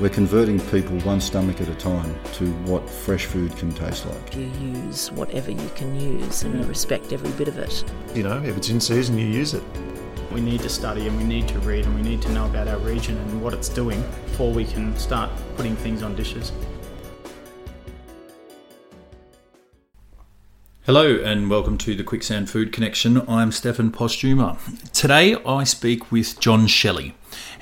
We're converting people one stomach at a time to what fresh food can taste like. You use whatever you can use and you respect every bit of it. You know, if it's in season, you use it. We need to study and we need to read and we need to know about our region and what it's doing before we can start putting things on dishes. Hello and welcome to the Quicksand Food Connection. I'm Stefan Postuma. Today I speak with John Shelley.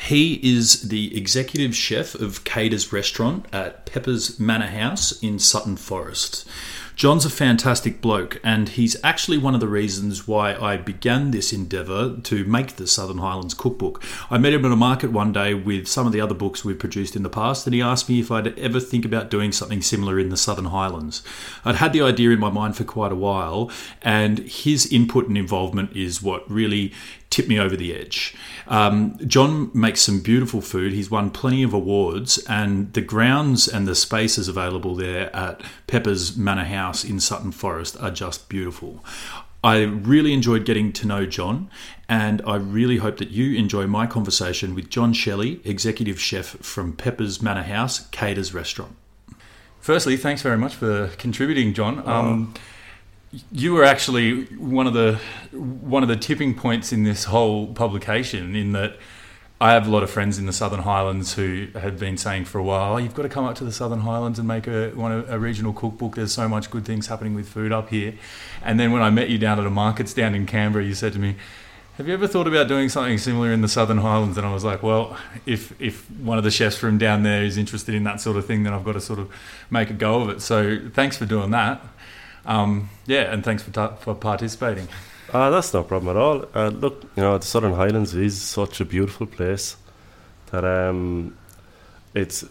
He is the executive chef of Kater's restaurant at Pepper's Manor House in Sutton Forest. John's a fantastic bloke, and he's actually one of the reasons why I began this endeavour to make the Southern Highlands cookbook. I met him at a market one day with some of the other books we've produced in the past, and he asked me if I'd ever think about doing something similar in the Southern Highlands. I'd had the idea in my mind for quite a while, and his input and involvement is what really tipped me over the edge. Um, John makes some beautiful food. He's won plenty of awards, and the grounds and the spaces available there at Pepper's Manor House in Sutton Forest are just beautiful. I really enjoyed getting to know John, and I really hope that you enjoy my conversation with John Shelley, executive chef from Pepper's Manor House, Kater's Restaurant. Firstly, thanks very much for contributing, John. Um, you were actually one of the one of the tipping points in this whole publication in that I have a lot of friends in the Southern Highlands who have been saying for a while, oh, you've got to come up to the Southern Highlands and make a, one, a regional cookbook. There's so much good things happening with food up here. And then when I met you down at a markets down in Canberra, you said to me, have you ever thought about doing something similar in the Southern Highlands? And I was like, well, if if one of the chefs from down there is interested in that sort of thing, then I've got to sort of make a go of it. So thanks for doing that. Um, yeah, and thanks for, ta- for participating. Uh, that's no problem at all. Uh, look, you know, the Southern Highlands is such a beautiful place that um, it's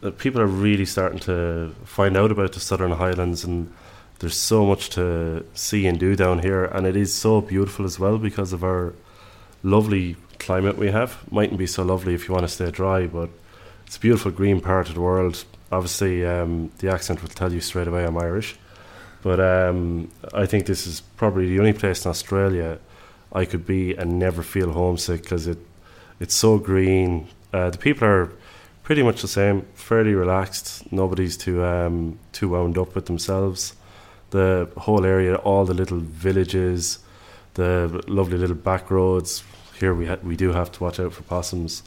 that people are really starting to find out about the Southern Highlands, and there's so much to see and do down here, and it is so beautiful as well because of our lovely climate we have. Mightn't be so lovely if you want to stay dry, but it's a beautiful green part of the world. Obviously, um, the accent will tell you straight away I'm Irish. But um, I think this is probably the only place in Australia I could be and never feel homesick because it it's so green. Uh, the people are pretty much the same, fairly relaxed. Nobody's too um, too wound up with themselves. The whole area, all the little villages, the lovely little back roads. Here we ha- we do have to watch out for possums.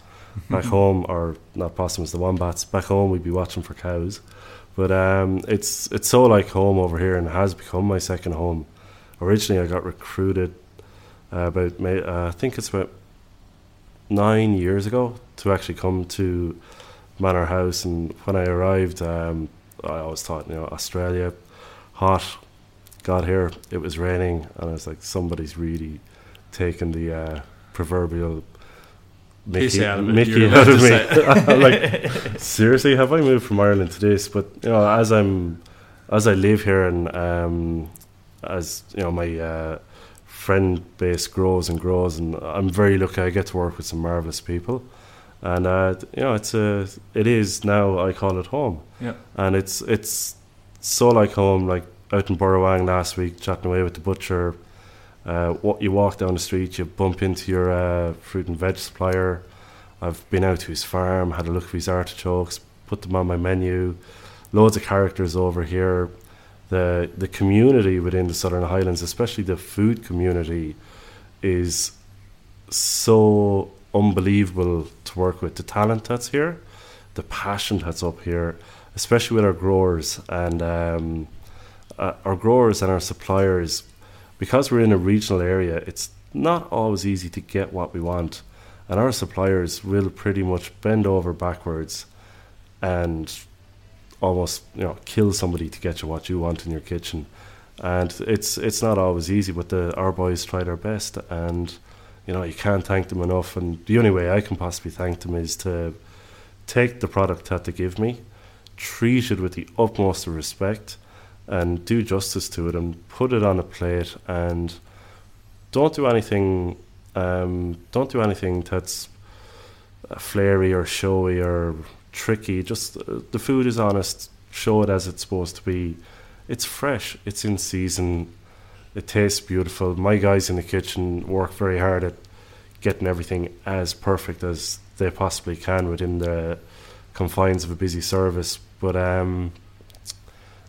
Back home, or not possums, the wombats. Back home, we'd be watching for cows. But um, it's it's so like home over here, and has become my second home. Originally, I got recruited uh, about uh, I think it's about nine years ago to actually come to Manor House, and when I arrived, um, I always thought you know Australia, hot. Got here, it was raining, and I was like, somebody's really taken the uh, proverbial Mickey out of, Mickey out of me. like seriously, have I moved from Ireland to this? But you know, as I'm as I live here and um, as you know, my uh, friend base grows and grows, and I'm very lucky. I get to work with some marvelous people, and uh, you know, it's a it is now. I call it home. Yeah, and it's it's so like home. Like out in Burrawang last week, chatting away with the butcher uh, what you walk down the street, you bump into your uh, fruit and veg supplier. I've been out to his farm, had a look at his artichokes, put them on my menu. Loads of characters over here. The the community within the Southern Highlands, especially the food community, is so unbelievable to work with, the talent that's here, the passion that's up here, especially with our growers and um, uh, our growers and our suppliers. Because we're in a regional area, it's not always easy to get what we want, and our suppliers will pretty much bend over backwards and almost you know kill somebody to get you what you want in your kitchen. And it's it's not always easy but the our boys try their best and you know you can't thank them enough. And the only way I can possibly thank them is to take the product that they give me treat it with the utmost respect and do justice to it and put it on a plate and don't do anything um, don't do anything that's flary or showy or tricky. Just uh, the food is honest. Show it as it's supposed to be. It's fresh, it's in season, it tastes beautiful. My guys in the kitchen work very hard at getting everything as perfect as they possibly can within the confines of a busy service. But um,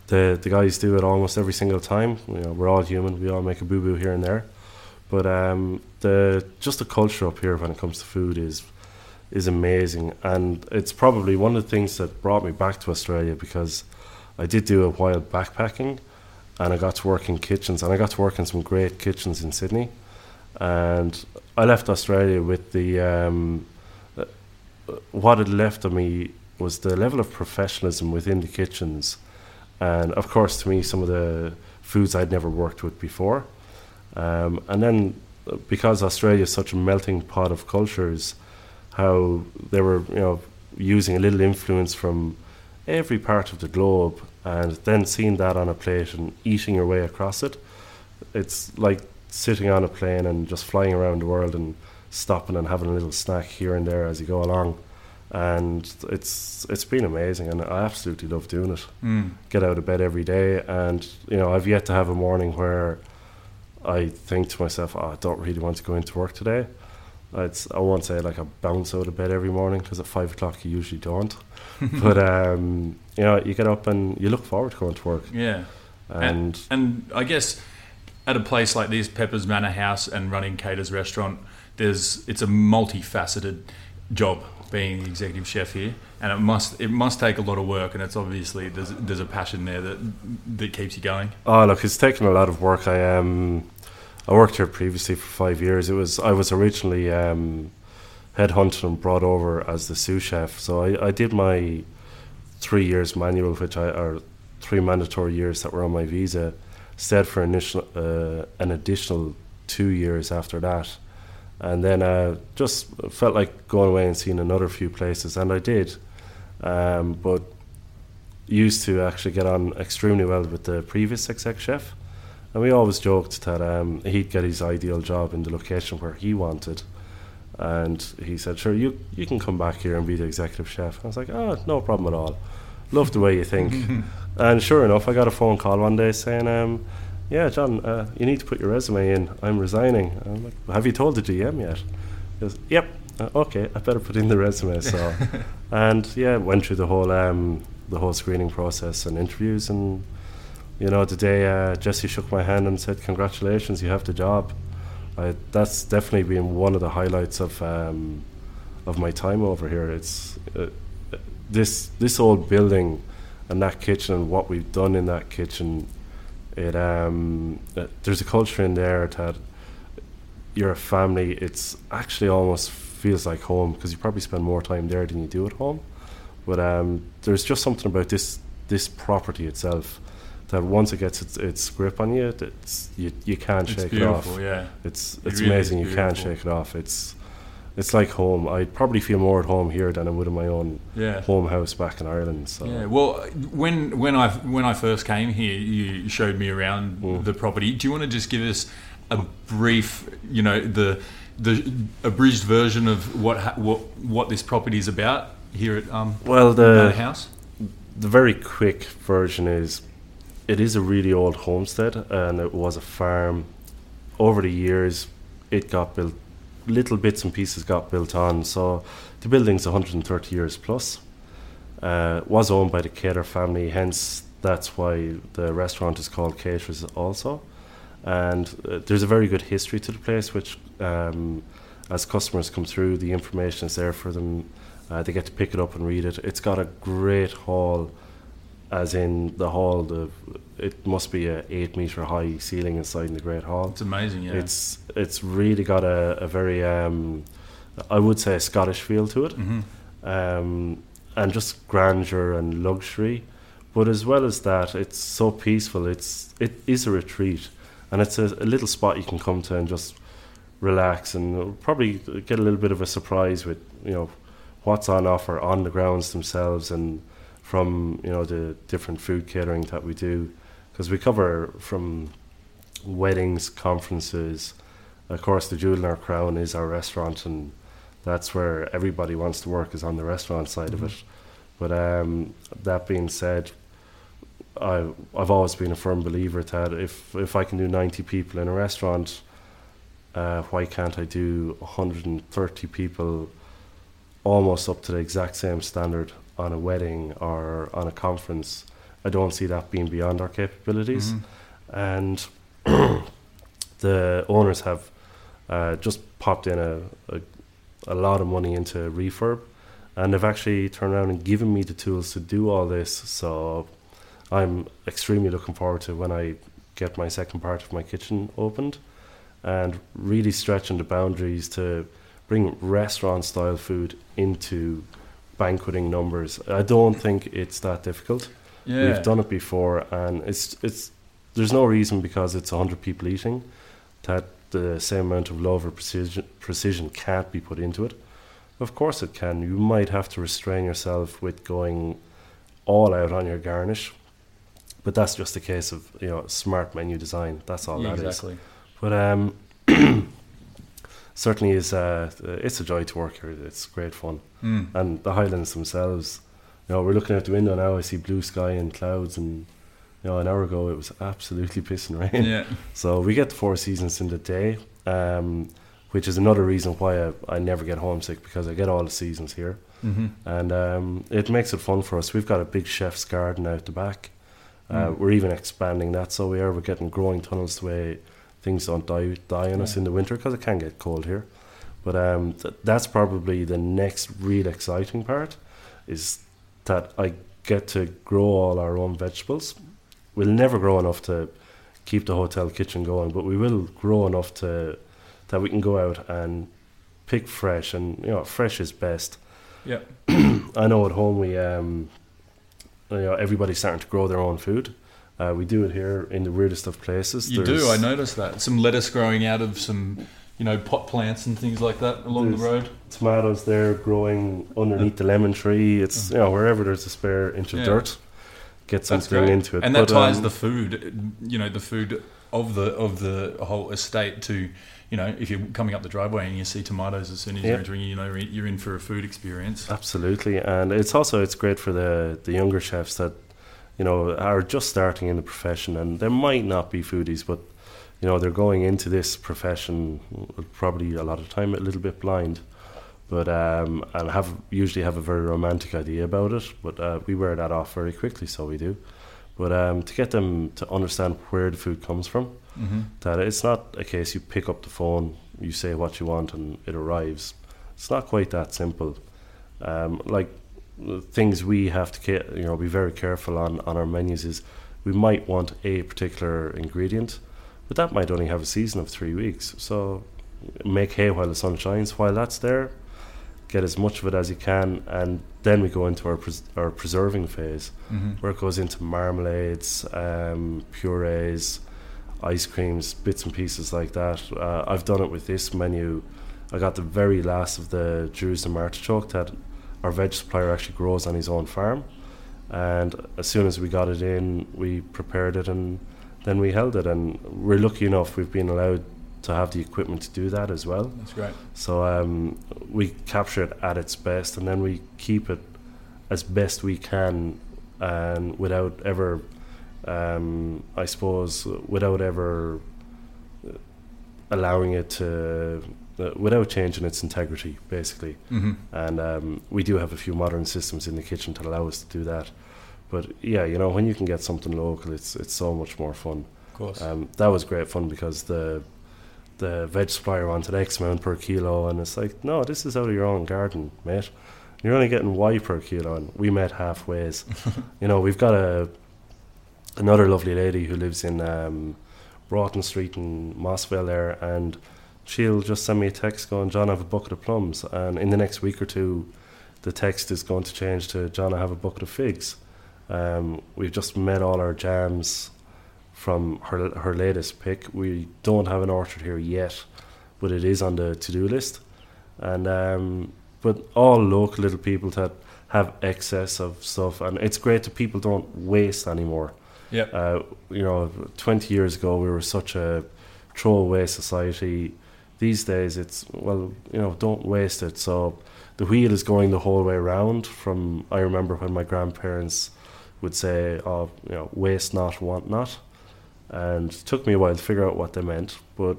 the the guys do it almost every single time. You know, we're all human. We all make a boo boo here and there. But um, the just the culture up here when it comes to food is is amazing, and it's probably one of the things that brought me back to Australia because I did do a while backpacking, and I got to work in kitchens, and I got to work in some great kitchens in Sydney, and I left Australia with the um, uh, what had left of me was the level of professionalism within the kitchens, and of course to me some of the foods I'd never worked with before, um, and then because Australia is such a melting pot of cultures, how they were you know using a little influence from every part of the globe and then seeing that on a plate and eating your way across it, it's like sitting on a plane and just flying around the world and stopping and having a little snack here and there as you go along. And it's it's been amazing, and I absolutely love doing it. Mm. Get out of bed every day, and you know I've yet to have a morning where I think to myself, oh, I don't really want to go into work today. It's, I won't say like I bounce out of bed every morning because at five o'clock you usually don't. but um, you know, you get up and you look forward to going to work. Yeah. And, And, and I guess at a place like this, Pepper's Manor House and running Kater's restaurant, there's it's a multifaceted job being the executive chef here, and it must it must take a lot of work, and it's obviously there's there's a passion there that that keeps you going. oh look, it's taken a lot of work. I um, I worked here previously for five years. It was I was originally um, headhunted and brought over as the sous chef. So I, I did my three years manual, which I or three mandatory years that were on my visa, stayed for an additional, uh, an additional two years after that, and then uh, just felt like going away and seeing another few places, and I did, um, but used to actually get on extremely well with the previous exec chef. And we always joked that um, he'd get his ideal job in the location where he wanted. And he said, Sure, you, you can come back here and be the executive chef. I was like, Oh, no problem at all. Love the way you think. and sure enough, I got a phone call one day saying, um, Yeah, John, uh, you need to put your resume in. I'm resigning. I'm like, Have you told the GM yet? He goes, Yep. Uh, okay, I better put in the resume. So, and yeah, went through the whole um, the whole screening process and interviews and you know, today uh, Jesse shook my hand and said, "Congratulations, you have the job." I, that's definitely been one of the highlights of um, of my time over here. It's uh, this this old building and that kitchen and what we've done in that kitchen. It um, uh, there's a culture in there that you're a family. It's actually almost feels like home because you probably spend more time there than you do at home. But um, there's just something about this this property itself that once it gets its, its grip on you, it's you, you can't It's shake it off. yeah. It's It it's really amazing. You can't shake it off. It's it's like home. I'd probably feel more at home here than I would in my own Yeah. home house back in Ireland. So Yeah, well, when when I when I first came here, you showed me around Mm. the property. Do you want to just give us a brief, you know, the the abridged version of what ha- what what this property is about here at um well the House? the very quick version is it is a really old homestead and it was a farm. Over the years, it got built. Little bits and pieces got built on. So the building's 130 years plus. Uh, was owned by the Kater family, hence that's why the restaurant is called Kater's also. And uh, there's a very good history to the place, which um, as customers come through, the information is there for them. Uh, they get to pick it up and read it. It's got a great hall, as in the hall. The it must be a eight meter high ceiling inside in the great hall. It's amazing, yeah. It's it's really got a, a very um, I would say a Scottish feel to it, hmm um, and just grandeur and luxury. But as well as that, it's so peaceful. It's it is a retreat, and it's a, a little spot you can come to and just relax and probably get a little bit of a surprise with you know what's on offer on the grounds themselves and from you know the different food catering that we do because we cover from weddings, conferences. Of course, the jewel in our crown is our restaurant, and that's where everybody wants to work is on the restaurant side of it. But um, that being said, I I've always been a firm believer that if if I can do ninety people in a restaurant, uh, why can't I do 130 people almost up to the exact same standard on a wedding or on a conference? I don't see that being beyond our capabilities. And the owners have uh, just popped in a, a, a lot of money into refurb and they've actually turned around and given me the tools to do all this. So I'm extremely looking forward to when I get my second part of my kitchen opened and really stretching the boundaries to bring restaurant style food into banqueting numbers. I don't think it's that difficult. Yeah. We've done it before and it's it's there's no reason because it's 100 people eating that the same amount of love or precision, precision can't be put into it. Of course it can. You might have to restrain yourself with going all out on your garnish. But that's just a case of, you know, smart menu design. That's all Yeah, that is. exactly. But um, certainly is uh, it's a joy to work here. It's great fun, Mm. and the Highlands themselves. You know, we're looking out the window now. I see blue sky and clouds, and you know, an hour ago it was absolutely pissing rain. Yeah. So we get the four seasons in the day, um, which is another reason why I, I never get homesick because I get all the seasons here, hmm and um, it makes it fun for us. We've got a big chef's garden out the back. Uh, Mm. We're even expanding that, so we are. We're getting growing tunnels the way things don't die die on us in the winter because it can get cold here. But um, th- that's probably the next real exciting part, is that I get to grow all our own vegetables. We'll never grow enough to keep the hotel kitchen going, but we will grow enough to that we can go out and pick fresh, and you know, fresh is best. Yeah. I know at home we, um, you know, everybody's starting to grow their own food. Uh, we do it here in the weirdest of places. You There's- do. I noticed that. Some lettuce growing out of some, you know, pot plants and things like that along the road. tomatoes there growing underneath the lemon tree. It's you know wherever there's a spare inch of Yeah. dirt, get something into it. And that But, ties um, the food, you know, the food of the of the whole estate to, you know, if you're coming up the driveway and you see tomatoes as soon as you're entering, you know, you're in for a food experience. Absolutely, and it's also it's great for the the younger chefs that you know are just starting in the profession, and they might not be foodies, but you know they're going into this profession probably a lot of time a little bit blind, but um, and have usually have a very romantic idea about it. But uh, we wear that off very quickly, so we do. But um, to get them to understand where the food comes from, hmm that it's not a case you pick up the phone, you say what you want, and it arrives. It's not quite that simple. Um, like things we have to, you know, be very careful on on our menus is we might want a particular ingredient, but that might only have a season of three weeks. So make hay while the sun shines. While that's there, get as much of it as you can, and then we go into our pres- our preserving phase hmm where it goes into marmalades, um, purees, ice creams, bits and pieces like that. Uh, I've done it with this menu. I got the very last of the Jerusalem artichoke that our veg supplier actually grows on his own farm. And as soon as we got it in, we prepared it and then we held it. And we're lucky enough we've been allowed to have the equipment to do that as well. That's great. So um, we capture it at its best, and then we keep it as best we can, and without ever, um, I suppose, without ever uh, allowing it to, without changing its integrity, basically. hmm And um, we do have a few modern systems in the kitchen to allow us to do that. But yeah, you know, when you can get something local, it's it's so much more fun. Of course. Um, that was great fun because the the veg supplier wanted X amount per kilo, and it's like, no, this is out of your own garden, mate. You're only getting Y per kilo, and we met halfways. you know, we've got a another lovely lady who lives in um, Broughton Street in Moss Vale there, and she'll just send me a text going, John, I have a bucket of plums. And in the next week or two, the text is going to change to, John, I have a bucket of figs. Um, we've just met all our jams from her, her latest pick. We don't have an orchard here yet, but it is on the to do list. And um, but all local little people that have excess of stuff, and it's great that people don't waste anymore. Yeah. Uh, you know, 20 years ago, we were such a throwaway society. These days, it's, well, you know, don't waste it. So the wheel is going the whole way around. From, I remember when my grandparents would say, oh, you know, waste not, want not. And it took me a while to figure out what they meant. But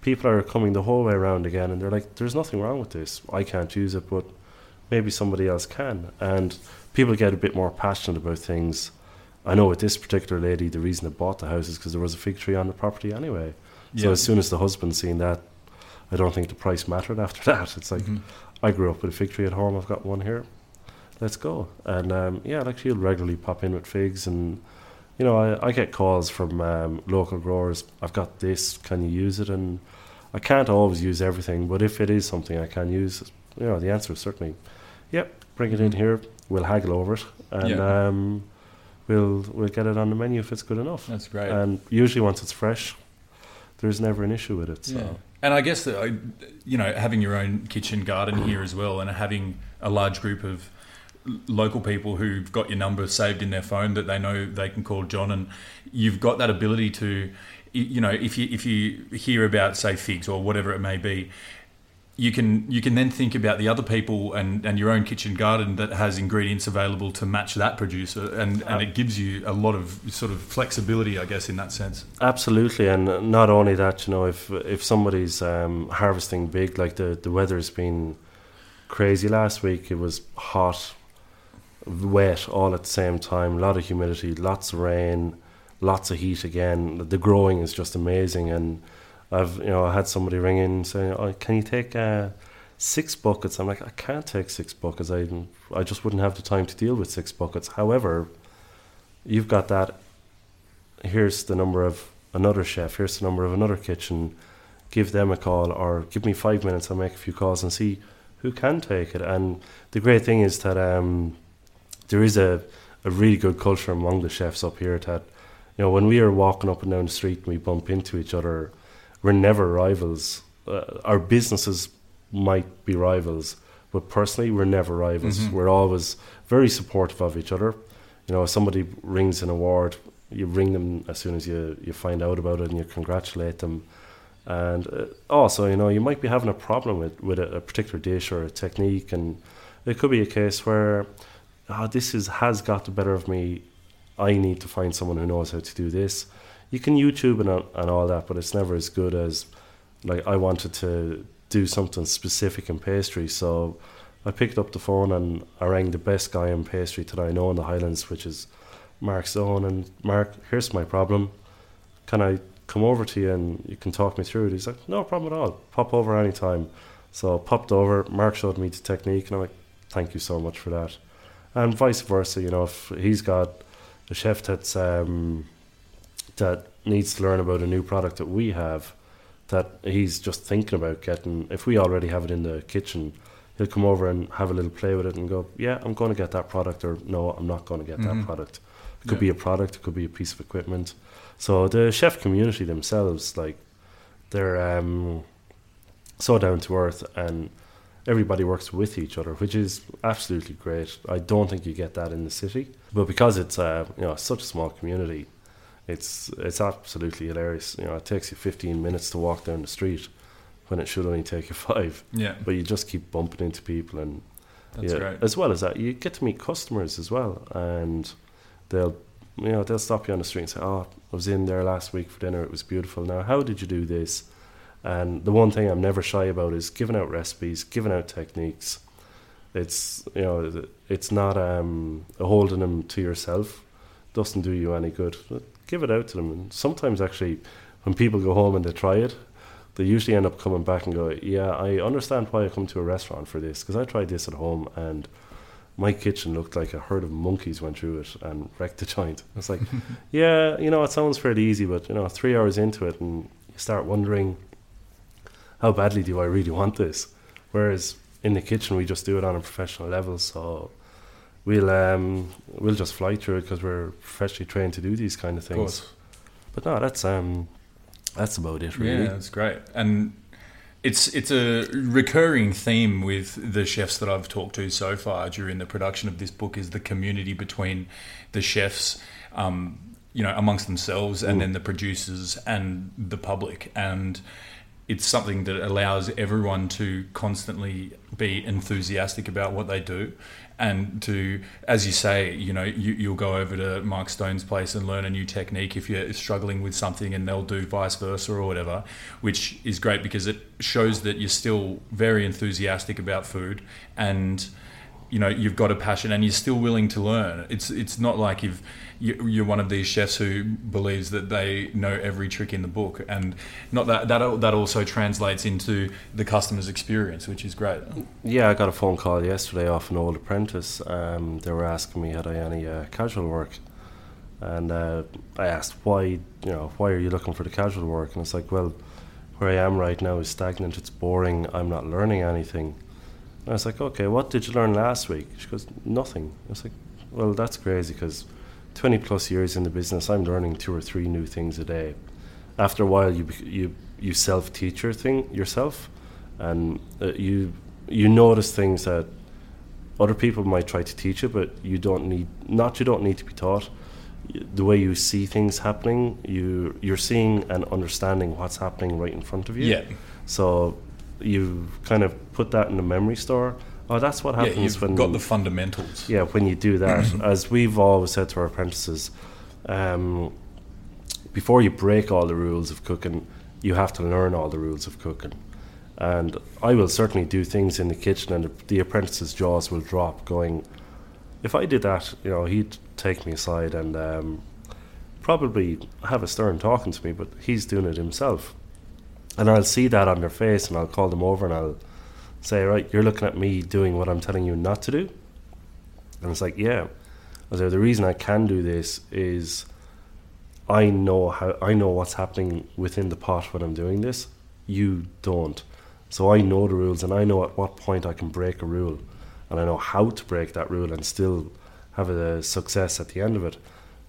people are coming the whole way around again, and they're like, there's nothing wrong with this. I can't use it, but maybe somebody else can. And people get a bit more passionate about things I know with this particular lady, the reason they bought the house is because there was a fig tree on the property anyway. So Yeah. as soon as the husband seen that, I don't think the price mattered after that. It's like Mhm. I grew up with a fig tree at home. I've got one here. Let's go. And um, yeah, like she'll regularly pop in with figs, and you know, I, I get calls from um, local growers. I've got this. Can you use it? And I can't always use everything, but if it is something I can use, you know, the answer is certainly, yep. Bring it in here. We'll haggle over it, and Yeah. um, we'll we'll get it on the menu if it's good enough. That's great. And usually, once it's fresh, there's never an issue with it. So. Yeah. And I guess that you know, having your own kitchen garden here as well, and having a large group of local people who've got your number saved in their phone that they know they can call John, and you've got that ability to, you know, if you if you hear about say figs or whatever it may be. You can you can then think about the other people and, and your own kitchen garden that has ingredients available to match that producer and, and it gives you a lot of sort of flexibility I guess in that sense. Absolutely, and not only that, you know, if if somebody's um, harvesting big, like the the weather's been crazy last week. It was hot, wet all at the same time. A lot of humidity, lots of rain, lots of heat again. The growing is just amazing, and I've you know I had somebody ring in saying, oh, "Can you take uh, six buckets?" I'm like, "I can't take six buckets. I I just wouldn't have the time to deal with six buckets." However, you've got that here's the number of another chef, here's the number of another kitchen, give them a call or give me five minutes, I'll make a few calls and see who can take it. And the great thing is that um, there is a, a really good culture among the chefs up here that, you know, when we are walking up and down the street and we bump into each other, we're never rivals. Uh, our businesses might be rivals, but personally, we're never rivals. Mhm. We're always very supportive of each other. You know, if somebody rings an award, you ring them as soon as you, you find out about it and you congratulate them. And uh, also, you know, you might be having a problem with, with a, a particular dish or a technique, and it could be a case where, oh, this is, has got the better of me. I need to find someone who knows how to do this. You can YouTube and, and all that, but it's never as good as, like, I wanted to do something specific in pastry. So I picked up the phone and I rang the best guy in pastry that I know in the Highlands, which is Mark Stone. And Mark, here's my problem. Can I come over to you and you can talk me through it? He's like, no problem at all. Pop over anytime. So I popped over. Mark showed me the technique, and I'm like, thank you so much for that. And vice versa, you know, if he's got a chef that's um, that needs to learn about a new product that we have, that he's just thinking about getting. If we already have it in the kitchen, he'll come over and have a little play with it and go, "Yeah, I'm going to get that product," or "No, I'm not going to get Mhm. that product." It could Yeah. be a product, it could be a piece of equipment. So the chef community themselves, like, they're um, so down to earth and everybody works with each other, which is absolutely great. I don't think you get that in the city, but because it's uh, you know such a small community, it's it's absolutely hilarious. You know, it takes you 15 minutes to walk down the street when it should only take you five. Yeah. But you just keep bumping into people, and That's yeah, great. as well as that, you get to meet customers as well, and they'll you know they'll stop you on the street and say, "Oh, I was in there last week for dinner. It was beautiful. Now, how did you do this?" And the one thing I'm never shy about is giving out recipes, giving out techniques. It's you know it's not um, holding them to yourself. Doesn't do you any good. Give it out to them. And sometimes actually, when people go home and they try it, they usually end up coming back and go, "Yeah, I understand why I come to a restaurant for this because I tried this at home and my kitchen looked like a herd of monkeys went through it and wrecked the joint." It's like, yeah, you know, it sounds fairly easy, but you know, three hours into it and you start wondering, how badly do I really want this? Whereas in the kitchen, we just do it on a professional level, so we'll um, we'll just fly through it because we're freshly trained to do these kind of Of things. course. But no, that's um, that's about it, really. Yeah, that's great. And it's it's a recurring theme with the chefs that I've talked to so far during the production of this book is the community between the chefs, um, you know, amongst themselves, and then the producers and the public, and it's something that allows everyone to constantly be enthusiastic about what they do and to as you say you know you, you'll go over to mark stone's place and learn a new technique if you're struggling with something and they'll do vice versa or whatever which is great because it shows that you're still very enthusiastic about food and you know you've got a passion and you're still willing to learn it's it's not like you- you're one of these chefs who believes that they know every trick in the book and not that that that also translates into the customer's experience which is great Yeah, I got a phone call yesterday off an old apprentice. Um, they were asking me had I any uh, casual work, and uh, I asked why. You know, why are you looking for the casual work? And it's like, well, where I am right now is stagnant. It's boring. I'm not learning anything. And I was like, okay, what did you learn last week? She goes, nothing. I was like, well, that's crazy because 20 plus years in the business, I'm learning two or three new things a day. After a while, you you you self teach your thing yourself, and uh, you you notice things that other people might try to teach you, but you don't need not you don't need to be taught. The way you see things happening, you you're seeing and understanding what's happening right in front of you. Yeah. So you kind of put that in the memory store. Oh, that's what yeah happens you've when got the fundamentals yeah, when you do that, as we've always said to our apprentices, um, before you break all the rules of cooking, you have to learn all the rules of cooking. And I will certainly do things in the kitchen, and the, the apprentice's jaws will drop. Going, if I did that, you know, he'd take me aside and um, probably have a stern talking to me, but he's doing it himself. And I'll see that on their face, and I'll call them over and I'll say, right, you're looking at me doing what I'm telling you not to do. And it's like, yeah. I like, the reason I can do this is I know how I know what's happening within the pot when I'm doing this. You don't. So I know the rules and I know at what point I can break a rule and I know how to break that rule and still have a success at the end of it.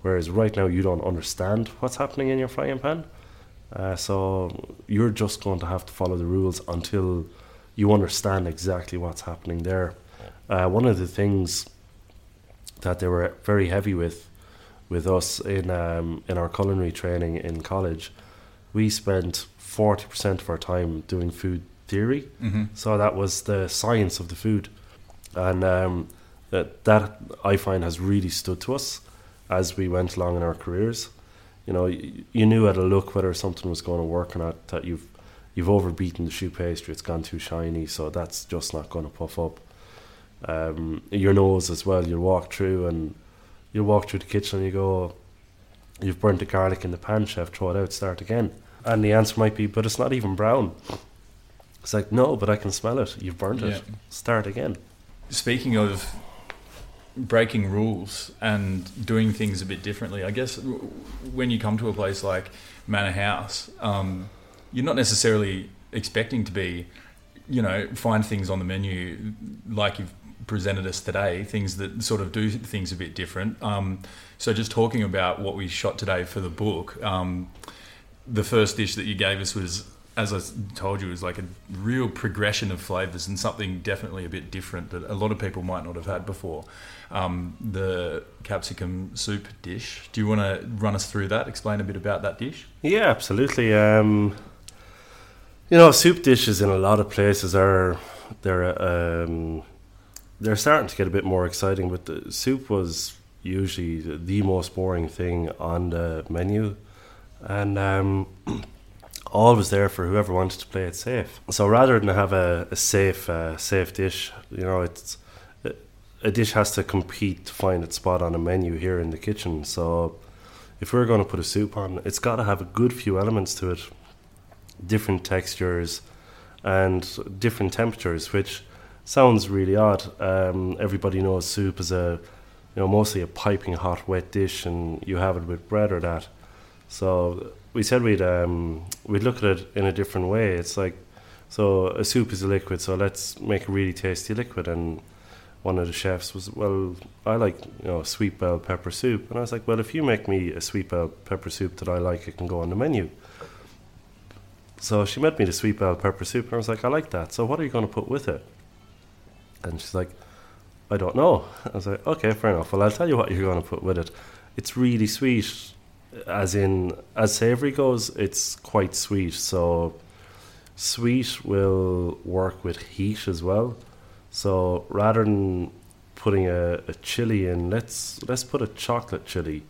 Whereas right now you don't understand what's happening in your frying pan. Uh, so you're just going to have to follow the rules until you understand exactly what's happening there. Uh, one of the things that they were very heavy with with us in um, in our culinary training in college, we spent forty percent of our time doing food theory. Mm-hmm. So that was the science of the food, and um, that that I find has really stood to us as we went along in our careers. You know, you, you knew at a look whether something was going to work or not. That you've you've overbeaten the choux pastry; it's gone too shiny, so that's just not going to puff up. Um, your nose as well. You'll walk through and you'll walk through the kitchen and you go, "You've burnt the garlic in the pan, chef. Throw it out. Start again." And the answer might be, "But it's not even brown." It's like, no, but I can smell it. You've burnt it. Yeah. Start again. Speaking of breaking rules and doing things a bit differently, I guess when you come to a place like Manor House, um, you're not necessarily expecting to be, you know, find things on the menu like you've presented us today, things that sort of do things a bit different. Um, so just talking about what we shot today for the book, um, the first dish that you gave us was, as I told you, it was like a real progression of flavors and something definitely a bit different that a lot of people might not have had before. Um, the capsicum soup dish. Do you want to run us through that? Explain a bit about that dish. Yeah, absolutely. Um, you know, soup dishes in a lot of places are they're um, they're starting to get a bit more exciting. But the soup was usually the, the most boring thing on the menu, and um, always there for whoever wanted to play it safe. So rather than have a, a safe uh, safe dish, you know, it's a dish has to compete to find its spot on a menu here in the kitchen. So if we're going to put a soup on, it's got to have a good few elements to it. different textures, and different temperatures, which sounds really odd. Um, everybody knows soup is a, you know, mostly a piping hot wet dish, and you have it with bread or that. So we said we'd um, we'd look at it in a different way. It's like, so a soup is a liquid, so let's make a really tasty liquid. And one of the chefs was, well, I like you know sweet bell pepper soup, and I was like, well, if you make me a sweet bell pepper soup that I like, it can go on the menu. So she made me the sweet bell pepper soup, and I was like, I like that. So what are you going to put with it? And she's like, I don't know. I was like, okay, fair enough. Well, I'll tell you what you're going to put with it. It's really sweet, as in, as savory goes, it's quite sweet. So, sweet will work with heat as well. So, rather than putting a, a chili in, let's let's put a chocolate chili.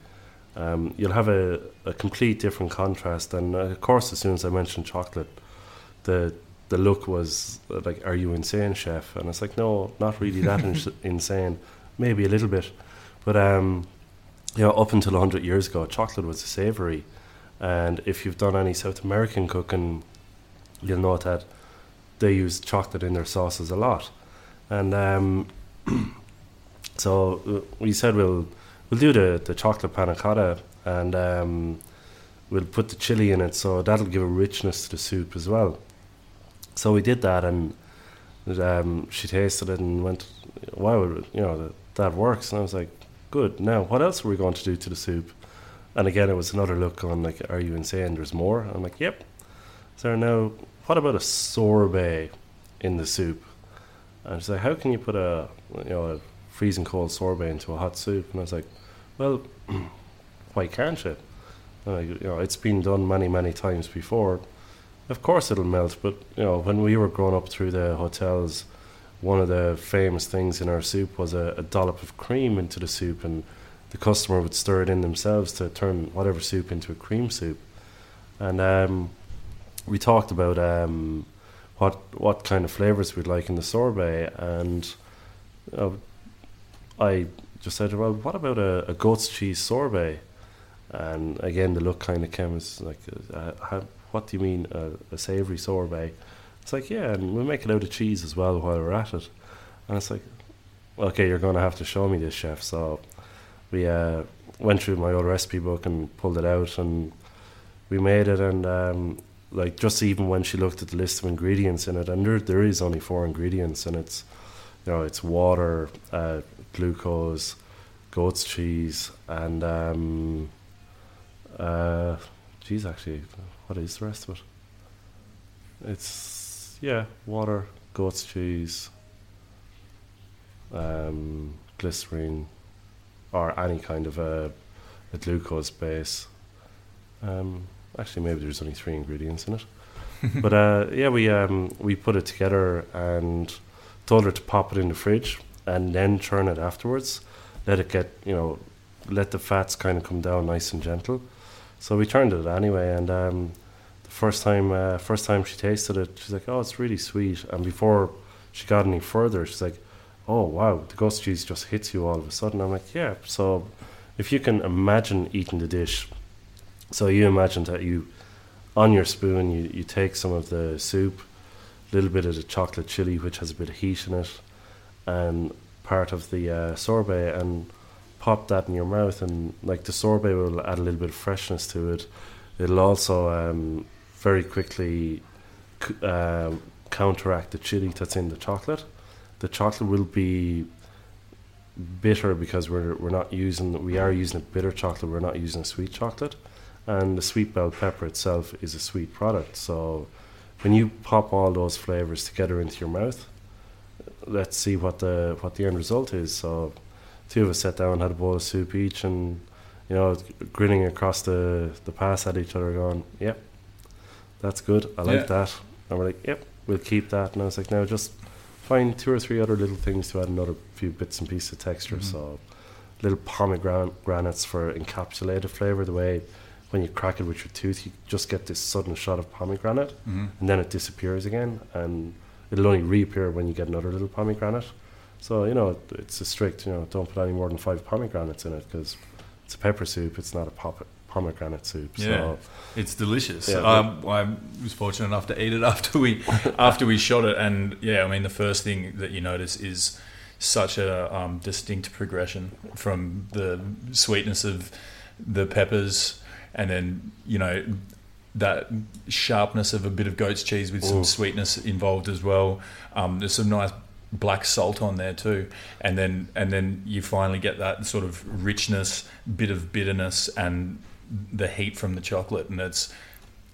Um, you'll have a, a complete different contrast. And of course, as soon as I mentioned chocolate, the the look was like, "Are you insane, chef?" And it's like, "No, not really that ins- insane. Maybe a little bit, but um, you know, up until hundred years ago, chocolate was a savoury, and if you've done any South American cooking, you'll know that they use chocolate in their sauces a lot, and um, so uh, we said we'll we'll do the the chocolate panna cotta and. Um, We'll put the chili in it, so that'll give a richness to the soup as well. So we did that, and um, she tasted it and went, "Wow, you know that, that works." And I was like, "Good." Now, what else were we going to do to the soup? And again, it was another look on like, "Are you insane? There's more." I'm like, "Yep." So now, what about a sorbet in the soup? And she's like, "How can you put a you know a freezing cold sorbet into a hot soup?" And I was like, "Well, why can't you?" Uh, you know, it's been done many, many times before. Of course, it'll melt. But you know, when we were growing up through the hotels, one of the famous things in our soup was a, a dollop of cream into the soup, and the customer would stir it in themselves to turn whatever soup into a cream soup. And um, we talked about um, what what kind of flavors we'd like in the sorbet, and uh, I just said, "Well, what about a, a goat's cheese sorbet?" And again, the look kind of came as like, uh, how, "What do you mean a, savoury sorbet?" It's like, "Yeah, and we'll make out of cheese as well while we're at it." And it's like, "Okay, you're going to have to show me this, chef." So we uh, went through my old recipe book and pulled it out, and we made it. And um, like, just even when she looked at the list of ingredients in it, and there there is only four ingredients, and it's you know it's water, uh, glucose, goat's cheese, and um, uh, geez, actually, what is the rest of it? It's yeah, water, goat's cheese, um, glycerine, or any kind of a, a glucose base. Um, actually, maybe there's only three ingredients in it. but uh, yeah, we um, we put it together and told her to pop it in the fridge and then churn it afterwards. Let it get you know, let the fats kind of come down nice and gentle. So we turned it anyway, and um, first time uh, first time she tasted it, she's like, "Oh, it's really sweet." And before she got any further, she's like, "Oh wow, the ghost cheese just hits you all of a sudden." I'm like, "Yeah." So if you can imagine eating the dish, so you imagine that you on your spoon you, you take some of the soup, a little bit of the chocolate chili which has a bit of heat in it, and part of the uh, sorbet and pop that in your mouth and like the sorbet will add a little bit of freshness to it. It'll also um, very quickly uh, counteract the chili that's in the chocolate. The chocolate will be bitter because we're we're not using we are using a bitter chocolate. We're not using a sweet chocolate, and the sweet bell pepper itself is a sweet product. So when you pop all those flavors together into your mouth, let's see what the what the end result is. So two of us sat down, and had a bowl of soup each, and you know, grinning across the the pass at each other, going, "Yep, that's good. I like Yeah. that." And we're like, "Yep, we'll keep that." And I was like, "Now just find two or three other little things to add another few bits and pieces of texture." Mm-hmm. So, little pomegranates for encapsulated flavor. The way when you crack it with your tooth, you just get this sudden shot of pomegranate, mm-hmm. and then it disappears again, and it'll only reappear when you get another little pomegranate. So you know it's a strict. You know, don't put any more than five pomegranates in it because it's a pepper soup. It's not a pop pomegranate soup. Yeah, So it's delicious. Yeah, um, I was fortunate enough to eat it after we after we shot it, and yeah, I mean the first thing that you notice is such a um, distinct progression from the sweetness of the peppers, and then you know that sharpness of a bit of goat's cheese with some Ooh. sweetness involved as well. Um, there's some nice black salt on there too, and then and then you finally get that sort of richness, bit of bitterness, and the heat from the chocolate, and it's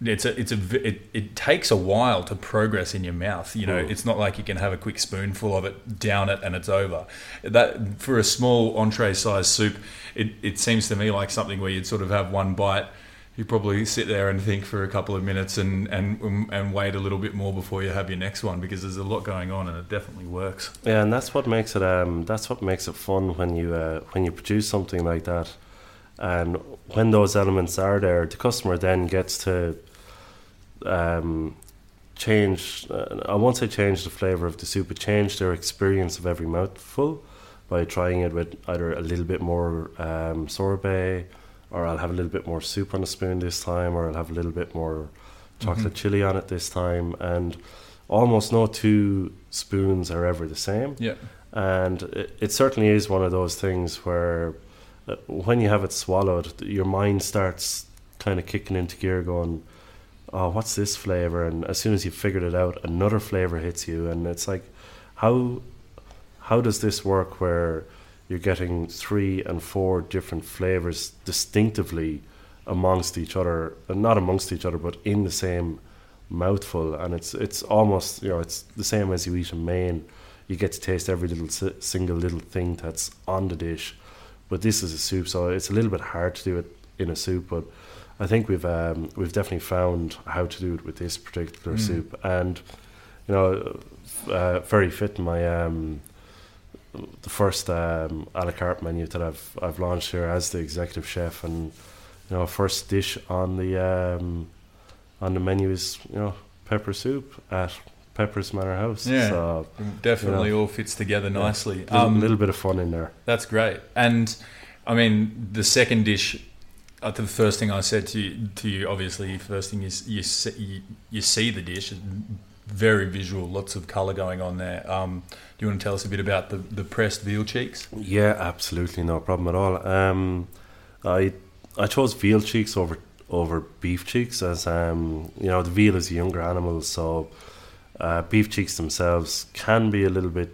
it's a it's a it, it takes a while to progress in your mouth. You know, Mm. it's not like you can have a quick spoonful of it, down it, and it's over. That for a small entree sized soup, it it seems to me like something where you'd sort of have one bite. You probably sit there and think for a couple of minutes and, and and wait a little bit more before you have your next one because there's a lot going on and it definitely works. Yeah, and that's what makes it um that's what makes it fun when you uh, when you produce something like that, and when those elements are there, the customer then gets to um change. Uh, I won't say change the flavor of the soup, but change their experience of every mouthful by trying it with either a little bit more um, sorbet, or I'll have a little bit more soup on the spoon this time, or I'll have a little bit more chocolate chili on it this time, and almost no two spoons are ever the same. Yeah. And it, it certainly is one of those things where Uh, when you have it swallowed, your mind starts kind of kicking into gear, going, "Oh, what's this flavor?" And as soon as you figured it out, another flavor hits you, and it's like, how how does this work? Where you're getting three and four different flavors distinctively amongst each other, and not amongst each other, but in the same mouthful, and it's it's almost you know it's the same as you eat a main. You get to taste every little si- single little thing that's on the dish, but this is a soup, so it's a little bit hard to do it in a soup. But I think we've um, we've definitely found how to do it with this particular Mm. soup, and you know, uh, very fit in my um, the first um, a la carte menu that I've I've launched here as the executive chef, and you know, first dish on the um, on the menu is you know pepper soup at Pepper's Manor House. Yeah. so Definitely You know. all fits together nicely. a little, little bit of fun in there. That's great. And I mean, the second dish. Uh, the first thing I said to you, to you, obviously, first thing is you see, you, you see the dish. Very visual, lots of colour going on there. Um, do you want to tell us a bit about the, the pressed veal cheeks? Yeah, absolutely no problem at all. Um, I I chose veal cheeks over over beef cheeks as um, you know the veal is a younger animal, so uh, beef cheeks themselves can be a little bit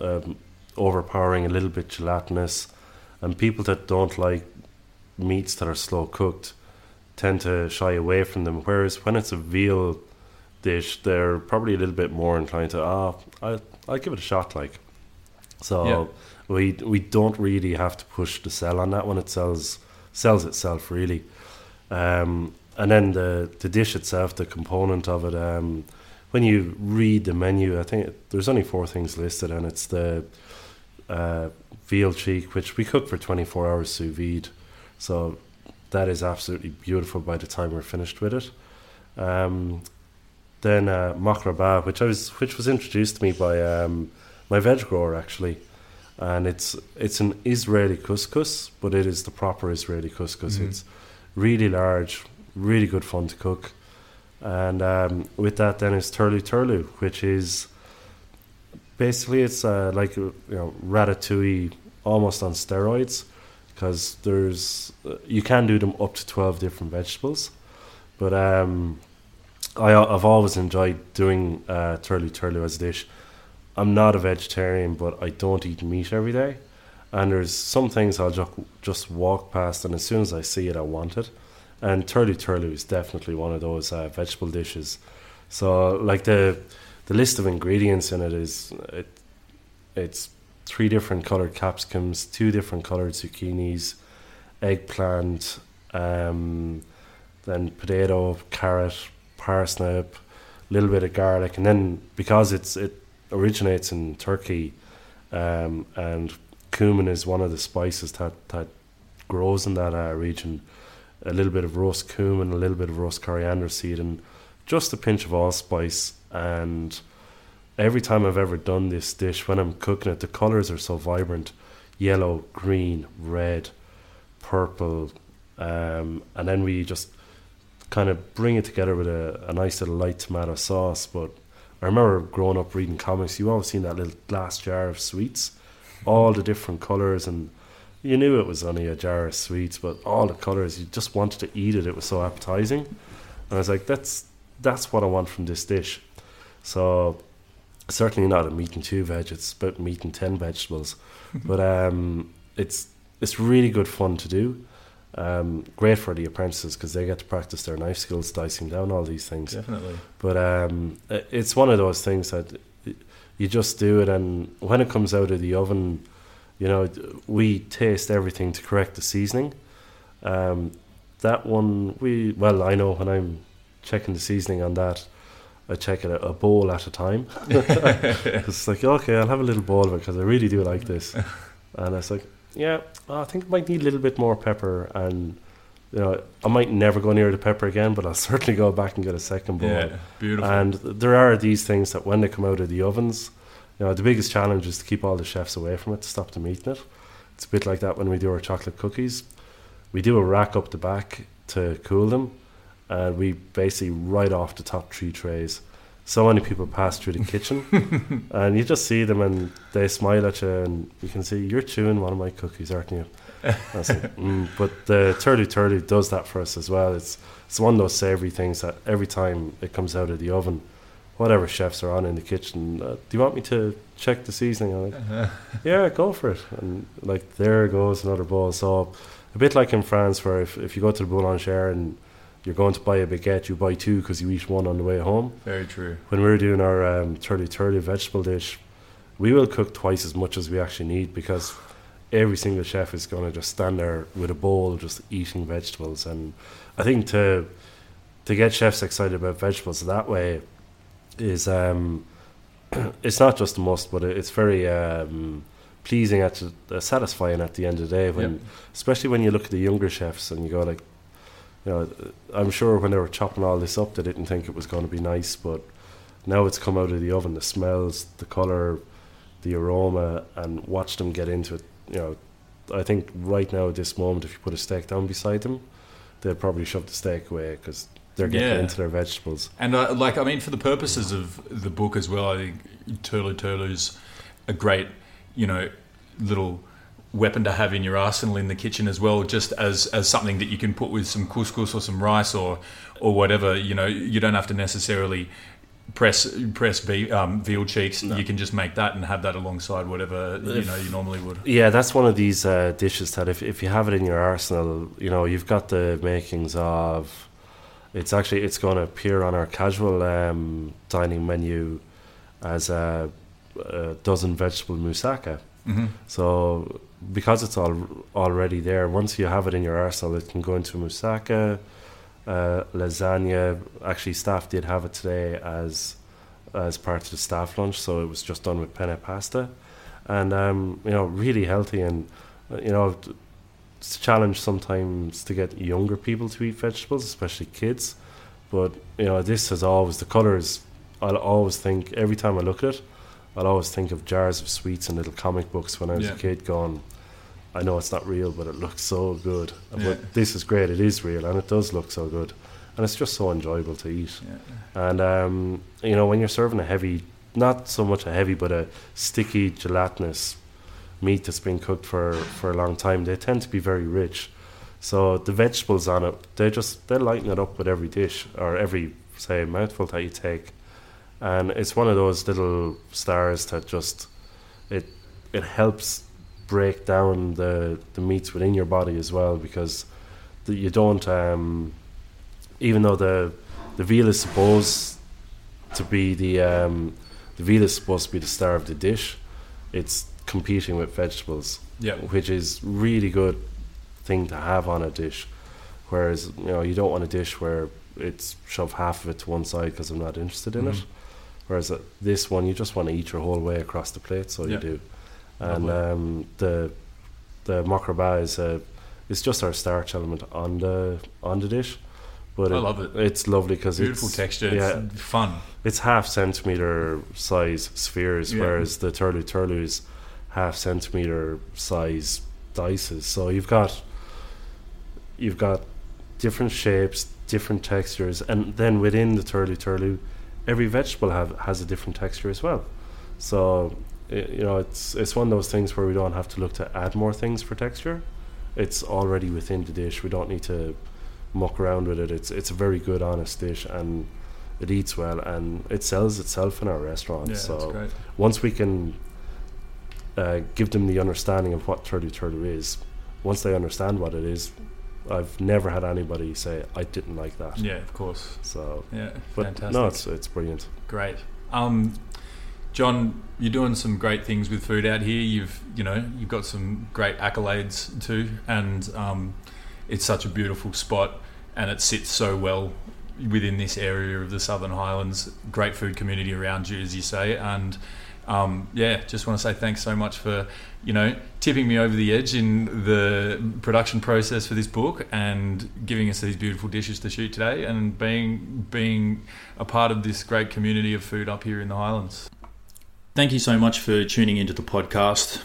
um, overpowering, a little bit gelatinous, and people that don't like meats that are slow cooked tend to shy away from them. Whereas when it's a veal dish, they're probably a little bit more inclined to ah, I'll I'll give it a shot, like. So Yeah. we we don't really have to push the sell on that one. It sells sells itself really. Um, and then the the dish itself, the component of it. Um, when you read the menu, I think there's only four things listed, and it's the uh, veal cheek, which we cook for 24 hours sous vide. So that is absolutely beautiful by the time we're finished with it. Um, then uh, makraba, which I was which was introduced to me by um, my veg grower actually, and it's it's an Israeli couscous, but it is the proper Israeli couscous. Mhm. It's really large, really good fun to cook, and um, with that then is turlu turlu, which is basically it's uh, like you know ratatouille almost on steroids because there's uh, you can do them up to 12 different vegetables. But um, I, I've always enjoyed doing uh, turlu turlu as a dish. I'm not a vegetarian but I don't eat meat every day. And there's some things I'll just, just walk past and as soon as I see it I want it and turlu turlu is definitely one of those uh, vegetable dishes so like the the list of ingredients in it is it, it's three different colored capsicums, two different colored zucchinis, eggplant, um, then potato, carrot, parsnip, a little bit of garlic, and then because it's it originates in Turkey, um, and cumin is one of the spices that that grows in that uh, region. A little bit of roast cumin, a little bit of roast coriander seed, and just a pinch of allspice. And every time I've ever done this dish, when I'm cooking it, the colors are so vibrant: yellow, green, red, purple, um, and then we just kind of bring it together with a, a nice little light tomato sauce. But I remember growing up reading comics, you always seen that little glass jar of sweets, all the different colours, and you knew it was only a jar of sweets, but all the colours, you just wanted to eat it. It was so appetizing, and I was like, that's that's what I want from this dish. So certainly not a meat and two veg. It's about meat and ten vegetables, but um, it's it's really good fun to do. Um, great for the apprentices because they get to practice their knife skills, dicing down all these things. Definitely. But um, it's one of those things that you just do it, and when it comes out of the oven, you know, we taste everything to correct the seasoning. Um, that one, we well, I know when I'm checking the seasoning on that, I check it a, a bowl at a time. it's like okay, I'll have a little bowl of it because I really do like this, and it's like yeah, I think I might need a little bit more pepper and. You know, I might never go near the pepper again, but I'll certainly go back and get a second bowl. Yeah, beautiful. And there are these things that when they come out of the ovens, you know, the biggest challenge is to keep all the chefs away from it, to stop them eating it. It's a bit like that when we do our chocolate cookies. We do a rack up the back to cool them, and we basically right off the top three trays. So many people pass through the kitchen, and you just see them, and they smile at you, and you can see you're chewing one of my cookies, aren't you? Like, mm. But the turlu turlu does that for us as well. It's it's one of those savoury things that every time it comes out of the oven, whatever chefs are on in the kitchen, uh, do you want me to check the seasoning? I'm like, yeah, go for it. And like there goes another bowl. So a bit like in France, where if, if you go to the boulanger and you're going to buy a baguette, you buy two because you eat one on the way home. Very true. When we're doing our um, turlu turlu vegetable dish, we will cook twice as much as we actually need because every single chef is going to just stand there with a bowl just eating vegetables and I think to to get chefs excited about vegetables that way is um it's not just a must but it's very um pleasing at uh, satisfying at the end of the day when Yep. especially when you look at the younger chefs and you go like you know I'm sure when they were chopping all this up they didn't think it was going to be nice but now it's come out of the oven the smells the color the aroma and watch them get into it you know I think right now at this moment if you put a steak down beside them they'd probably shove the steak away because they're getting Yeah. into their vegetables And uh, like, I mean, for the purposes of the book as well, I think Turlu Turlu's a great, you know, little weapon to have in your arsenal in the kitchen as well, just as as something that you can put with some couscous or some rice or or whatever. You know, you don't have to necessarily press press beef, um, veal cheeks. You can just make that and have that alongside whatever you know you normally would. Yeah, that's one of these uh, dishes that if, if you have it in your arsenal, you know you've got the makings of. It's actually it's going to appear on our casual um, dining menu as a, a dozen vegetable moussaka. Mm-hmm. So because it's all already there, once you have it in your arsenal, it can go into moussaka, uh, lasagna. Actually, staff did have it today as as part of the staff lunch, so it was just done with penne pasta, and um, you know, really healthy. And you know, it's a challenge sometimes to get younger people to eat vegetables, especially kids. But you know, this has always the colours. I'll always think every time I look at it, I'll always think of jars of sweets and little comic books when I was Yeah. a kid. Going, I know it's not real, but it looks so good. Yeah. But this is great. It is real, and it does look so good, and it's just so enjoyable to eat. And um, you know, when you're serving a heavy, not so much a heavy, but a sticky, gelatinous meat that's been cooked for for a long time, they tend to be very rich. So the vegetables on it, they just they lighten it up with every dish or every say mouthful that you take, and it's one of those little stars that just it it helps break down the the meats within your body as well because the, you don't um, even though the the veal is supposed to be the um, the veal is supposed to be the star of the dish, it's competing with vegetables, Yeah. which is really good thing to have on a dish. Whereas you know you don't want a dish where it's shove half of it to one side because I'm not interested in it. Mhm. Whereas uh, this one you just want to eat your whole way across the plate, so Yeah. you do. And um, the the makraba is a it's just our starch element on the on the dish. But I love it. It's lovely because Beautiful it's texture. Yeah, It's fun. it's half centimeter size spheres, Yeah. whereas the turlu turlu is half centimeter size dices. So you've got you've got different shapes, different textures, and then within the turlu turlu, every vegetable have has a different texture as well. So you know, it's it's one of those things where we don't have to look to add more things for texture. It's already within the dish. We don't need to muck around with it. It's it's a very good, honest dish, and it eats well, and it sells itself in our restaurant. Yeah, so once we can uh, give them the understanding of what turlu turlu is, once they understand what it is, I've never had anybody say I didn't like that. Yeah, of course. So, Yeah, but fantastic. no, it's it's brilliant. Great. Um, John, you're doing some great things with food out here. You've, you know, you've got some great accolades too, and um, it's such a beautiful spot, and it sits so well within this area of the Southern Highlands. Great food community around you, as you say, and um, yeah, just want to say thanks so much for, you know, tipping me over the edge in the production process for this book and giving us these beautiful dishes to shoot today and being being a part of this great community of food up here in the Highlands. Thank you so much for tuning into the podcast.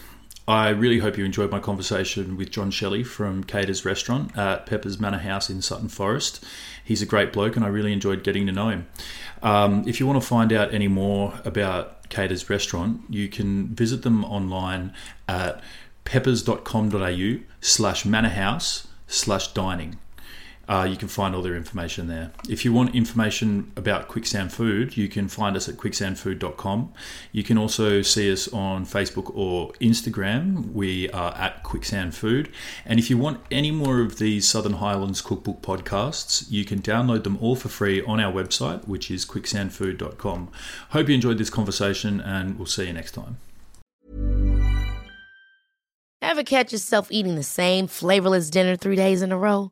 I really hope you enjoyed my conversation with John Shelley from Kater's Restaurant at Pepper's Manor House in Sutton Forest. He's a great bloke, and I really enjoyed getting to know him. Um, if you want to find out any more about Kater's Restaurant, you can visit them online at peppers.com.au slash manorhouse slash dining. Uh, you can find all their information there. If you want information about Quicksand Food, you can find us at quicksandfood.com. You can also see us on Facebook or Instagram. We are at Quicksand Food. And if you want any more of these Southern Highlands Cookbook podcasts, you can download them all for free on our website, which is quicksandfood.com. Hope you enjoyed this conversation, and we'll see you next time. Ever catch yourself eating the same flavorless dinner three days in a row?